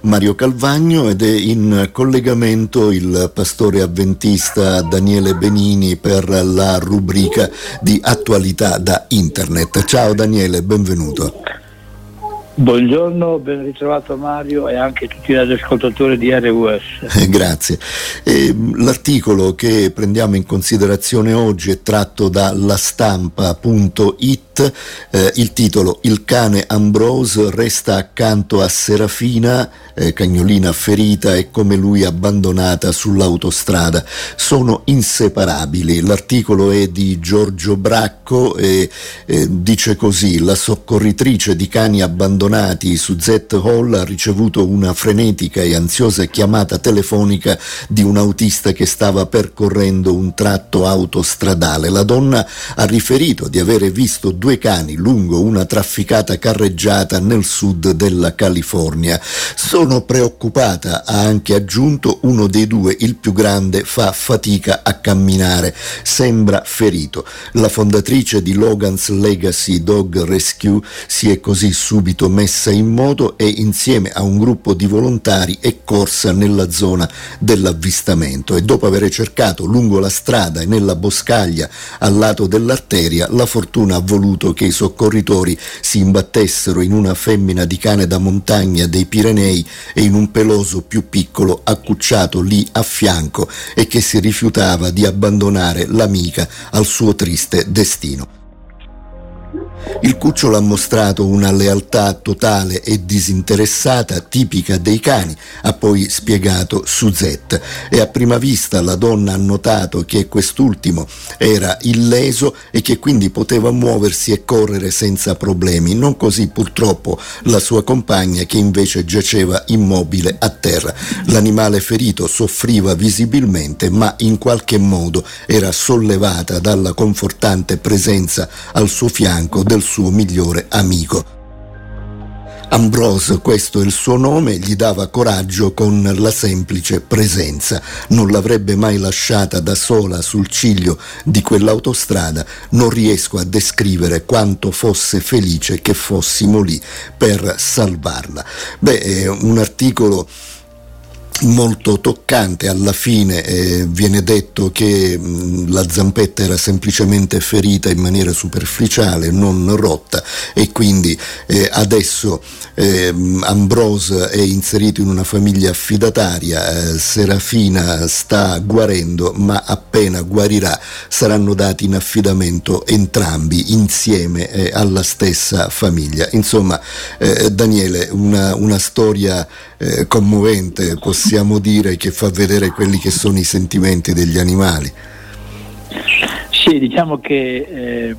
Mario Calvagno ed è in collegamento il pastore avventista Daniele Benini per la rubrica di attualità da internet. Ciao Daniele, benvenuto. Buongiorno, ben ritrovato Mario e anche tutti gli ascoltatori di RWS. Eh, grazie. Eh, l'articolo che prendiamo in considerazione oggi è tratto da lastampa.it, eh, il titolo Il cane Ambrose resta accanto a Serafina, eh, cagnolina ferita e come lui abbandonata sull'autostrada. Sono inseparabili. L'articolo è di Giorgio Bracco e dice così, la soccorritrice di cani abbandonati abbandonati su Z Hall ha ricevuto una frenetica e ansiosa chiamata telefonica di un autista che stava percorrendo un tratto autostradale. La donna ha riferito di avere visto due cani lungo una trafficata carreggiata nel sud della California. Sono preoccupata, ha anche aggiunto, uno dei due, il più grande, fa fatica a camminare, sembra ferito. La fondatrice di Logan's Legacy Dog Rescue si è così subito messa in moto e insieme a un gruppo di volontari è corsa nella zona dell'avvistamento e dopo aver cercato lungo la strada e nella boscaglia al lato dell'arteria, la fortuna ha voluto che i soccorritori si imbattessero in una femmina di cane da montagna dei Pirenei e in un peloso più piccolo accucciato lì a fianco e che si rifiutava di abbandonare l'amica al suo triste destino. Il cucciolo ha mostrato una lealtà totale e disinteressata tipica dei cani, ha poi spiegato Suzette, e a prima vista la donna ha notato che quest'ultimo era illeso e che quindi poteva muoversi e correre senza problemi, non così purtroppo la sua compagna che invece giaceva immobile a terra. L'animale ferito soffriva visibilmente ma in qualche modo era sollevata dalla confortante presenza al suo fianco del suo migliore amico. Ambrose, questo è il suo nome, gli dava coraggio con la semplice presenza. Non l'avrebbe mai lasciata da sola sul ciglio di quell'autostrada. Non riesco a descrivere quanto fosse felice che fossimo lì per salvarla. Beh, un articolo molto toccante, alla fine eh, viene detto che mh, la zampetta era semplicemente ferita in maniera superficiale, non rotta e quindi eh, adesso eh, Ambrose è inserito in una famiglia affidataria, eh, Serafina sta guarendo ma appena guarirà saranno dati in affidamento entrambi insieme eh, alla stessa famiglia. Insomma eh, Daniele, una, una storia commovente, possiamo possiamo dire che fa vedere quelli che sono i sentimenti degli animali. Sì, diciamo che eh,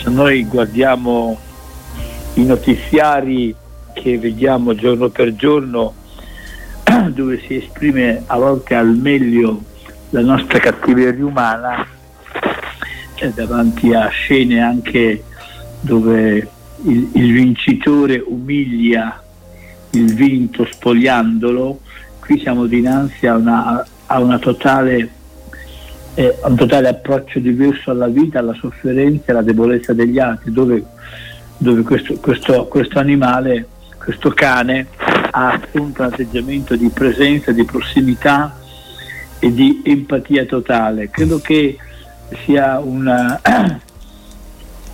se noi guardiamo i notiziari che vediamo giorno per giorno, dove si esprime a volte al meglio la nostra cattiveria umana, eh, davanti a scene anche dove il, il vincitore umilia il vinto spogliandolo, qui siamo dinanzi a, una, a una totale, eh, un totale approccio diverso alla vita, alla sofferenza e alla debolezza degli altri, dove, dove questo, questo, questo animale, questo cane ha appunto un atteggiamento di presenza, di prossimità e di empatia totale. Credo che sia una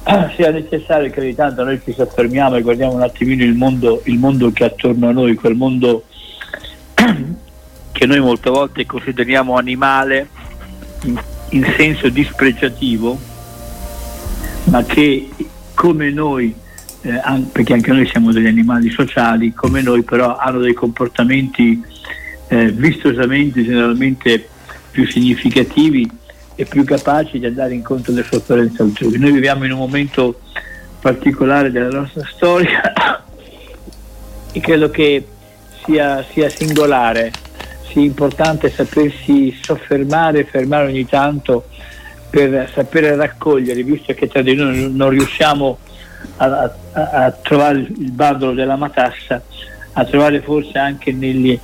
sia necessario che ogni tanto noi ci soffermiamo e guardiamo un attimino il mondo, il mondo che è attorno a noi, quel mondo che noi molte volte consideriamo animale in, senso dispregiativo, ma che come noi, eh, perché anche noi siamo degli animali sociali, come noi però hanno dei comportamenti eh, vistosamente generalmente più significativi e più capaci di andare incontro alle sofferenze altrui. Noi viviamo in un momento particolare della nostra storia e credo che sia, sia singolare, sia importante sapersi soffermare e fermare ogni tanto per sapere raccogliere, visto che tra di noi non riusciamo a, a, a trovare il bandolo della matassa, a trovare forse anche negli,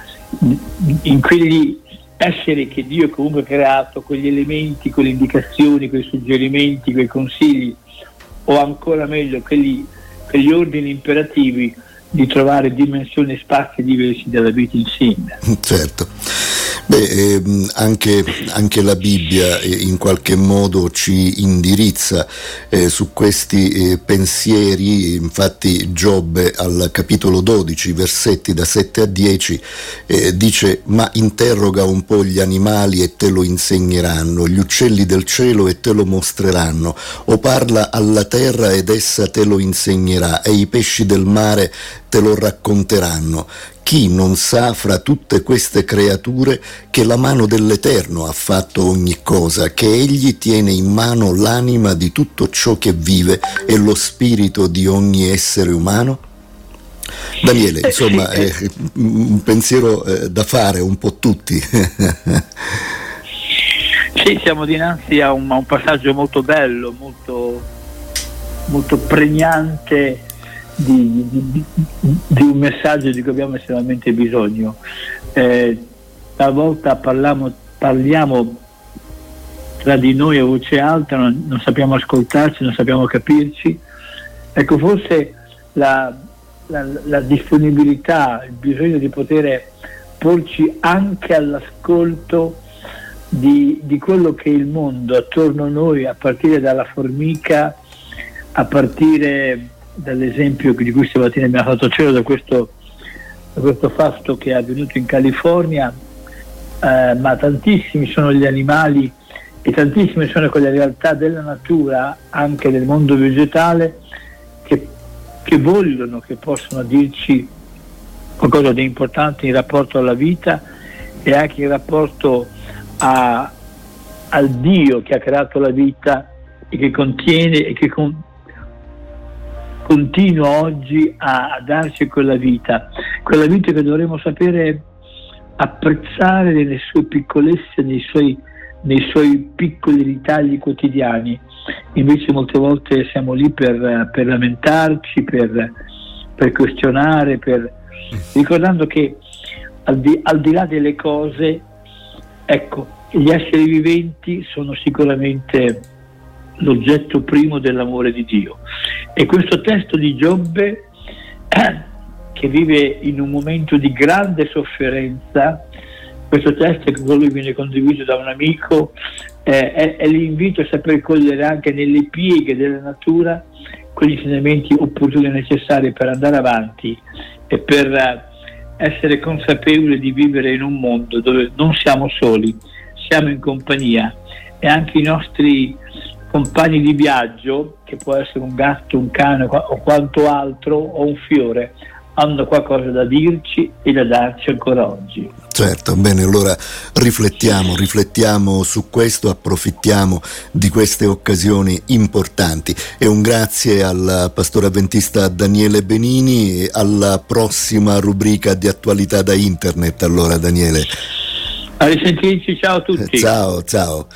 in quegli esseri che Dio comunque ha creato, quegli elementi, quelle indicazioni, quei suggerimenti, quei consigli, o ancora meglio, quegli, quegli ordini imperativi di trovare dimensioni e spazi diversi della vita insieme. Certo. Beh, ehm, anche, anche, la Bibbia eh, in qualche modo ci indirizza eh, su questi eh, pensieri, infatti Giobbe al capitolo 12, versetti da 7 a 10, eh, dice ma interroga un po' gli animali e te lo insegneranno, gli uccelli del cielo e te lo mostreranno, o parla alla terra ed essa te lo insegnerà, e i pesci del mare te lo racconteranno. Chi non sa fra tutte queste creature che la mano dell'Eterno ha fatto ogni cosa, che egli tiene in mano l'anima di tutto ciò che vive e lo spirito di ogni essere umano? Daniele, eh, insomma, è un pensiero eh, da fare un po' tutti. sì, siamo dinanzi a un, a un passaggio molto bello, molto, molto pregnante di, di, di, un messaggio di cui abbiamo estremamente bisogno. Eh, talvolta parliamo, parliamo, tra di noi a voce alta, non, non, sappiamo ascoltarci, non sappiamo capirci. Ecco, forse la, la, la disponibilità, il bisogno di poter porci anche all'ascolto di, di, quello che il mondo attorno a noi, a partire dalla formica, a partire dall'esempio di cui stamattina abbiamo fatto cielo da questo, da questo fatto che è avvenuto in California, eh, ma tantissimi sono gli animali e tantissime sono quelle realtà della natura, anche del mondo vegetale, che, che vogliono, che possono dirci qualcosa di importante in rapporto alla vita e anche in rapporto a, al Dio che ha creato la vita e che contiene e che con, continua oggi a, darci quella vita, quella vita che dovremmo sapere apprezzare nelle sue piccolezze, nei suoi, nei suoi piccoli ritagli quotidiani. Invece molte volte siamo lì per, per lamentarci, per, per questionare, per... ricordando che al di, al di là delle cose, ecco, gli esseri viventi sono sicuramente l'oggetto primo dell'amore di Dio. E questo testo di Giobbe, che vive in un momento di grande sofferenza, questo testo che con lui viene condiviso da un amico, eh, è, è l'invito a saper cogliere anche nelle pieghe della natura quegli insegnamenti opportuni e necessari per andare avanti e per eh, essere consapevoli di vivere in un mondo dove non siamo soli, siamo in compagnia e anche i nostri compagni di viaggio, che può essere un gatto, un cane o quanto altro, o un fiore, hanno qualcosa da dirci e da darci ancora oggi. Certo, bene, allora riflettiamo, riflettiamo su questo, approfittiamo di queste occasioni importanti e un grazie al pastore avventista Daniele Benini e alla prossima rubrica di attualità da internet allora Daniele. A risentirci, ciao a tutti. Ciao, ciao.